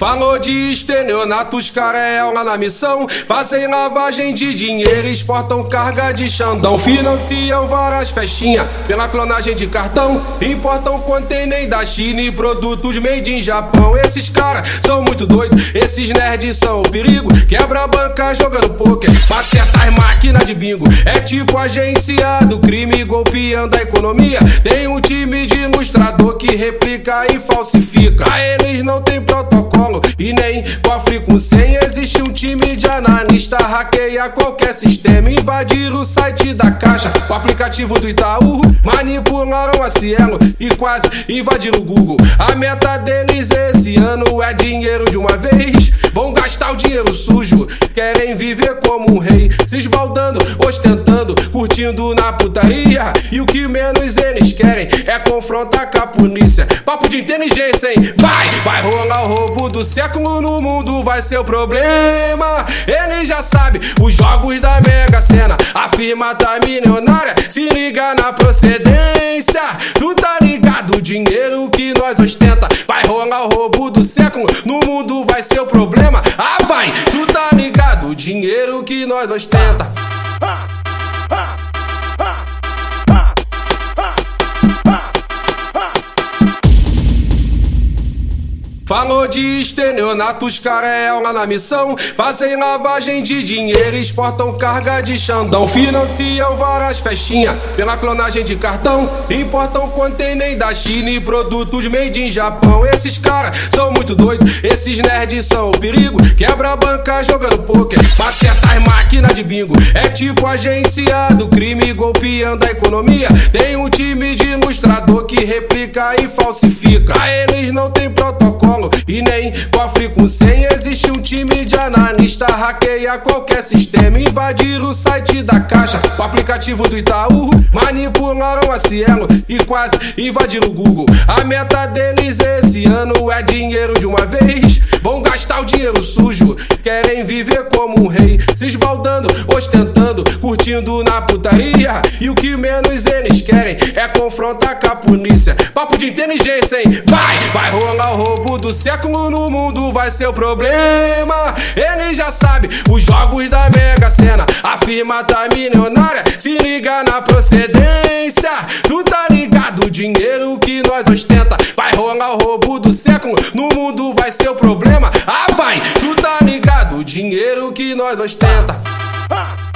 Falou de estelionato, os cara é lá na missão. Fazem lavagem de dinheiro, exportam carga de xandão. Financiam várias festinhas pela clonagem de cartão. Importam container da China e produtos made in Japão. Esses caras são muito doidos, esses nerds são o perigo. Quebra a banca jogando poker, acerta as máquinas de bingo. É tipo agência do crime golpeando a economia. Tem um time de ilustrador que replica e falsifica. Eles não tem e nem cofre com senha. Existe um time de analista, hackeia qualquer sistema. Invadir o site da caixa, o aplicativo do Itaú. Manipularam a Cielo e quase invadiram o Google. A meta deles esse ano é dinheiro de uma vez. Vão gastar o dinheiro sujo, querem viver como um rei. Se esbaldando, ostentando, curtindo na putaria. E o que menos eles querem é confrontar com a polícia. Papo de inteligência, hein? Vai, vai rolar o roubo do século no mundo, vai ser o problema. Ele já sabe os jogos da Mega Sena. A firma tá milionária, se liga na procedência. Tu tá ligado, o dinheiro que nós ostenta. Vai rolar o roubo do século, no mundo vai ser o problema. Ah, vai, tu tá ligado, o dinheiro que nós ostenta. Falou de estelionato, os cara é lá na missão. Fazem lavagem de dinheiro, exportam carga de xandão. Financiam várias festinhas pela clonagem de cartão. Importam container da China e produtos made in Japão. Esses caras são muito doidos, esses nerds são o perigo. Quebra a banca jogando poker, acerta as máquinas de bingo. É tipo agência do crime golpeando a economia. Tem um time de ilustrador que replica e falsifica. A e nem cofre com senha. Existe um time de analista, hackeia qualquer sistema. Invadir o site da caixa, o aplicativo do Itaú. Manipularam a Cielo e quase invadiram o Google. A meta deles esse ano é dinheiro de uma vez. Vão gastar o dinheiro sujo, querem viver como um rei. Se esbaldando, ostentando, curtindo na putaria. E o que menos eles querem é confrontar com a polícia. Papo de inteligência, hein? Vai, vai rolar o roubo do século no mundo, vai ser o problema. Ele já sabe os jogos da Mega Sena. A firma tá milionária, se liga na procedência. Tu tá ligado, o dinheiro que nós ostenta. Vai rolar o roubo do século, no mundo vai ser o problema. Ah, vai, tu tá ligado, o dinheiro que nós ostenta. Ah.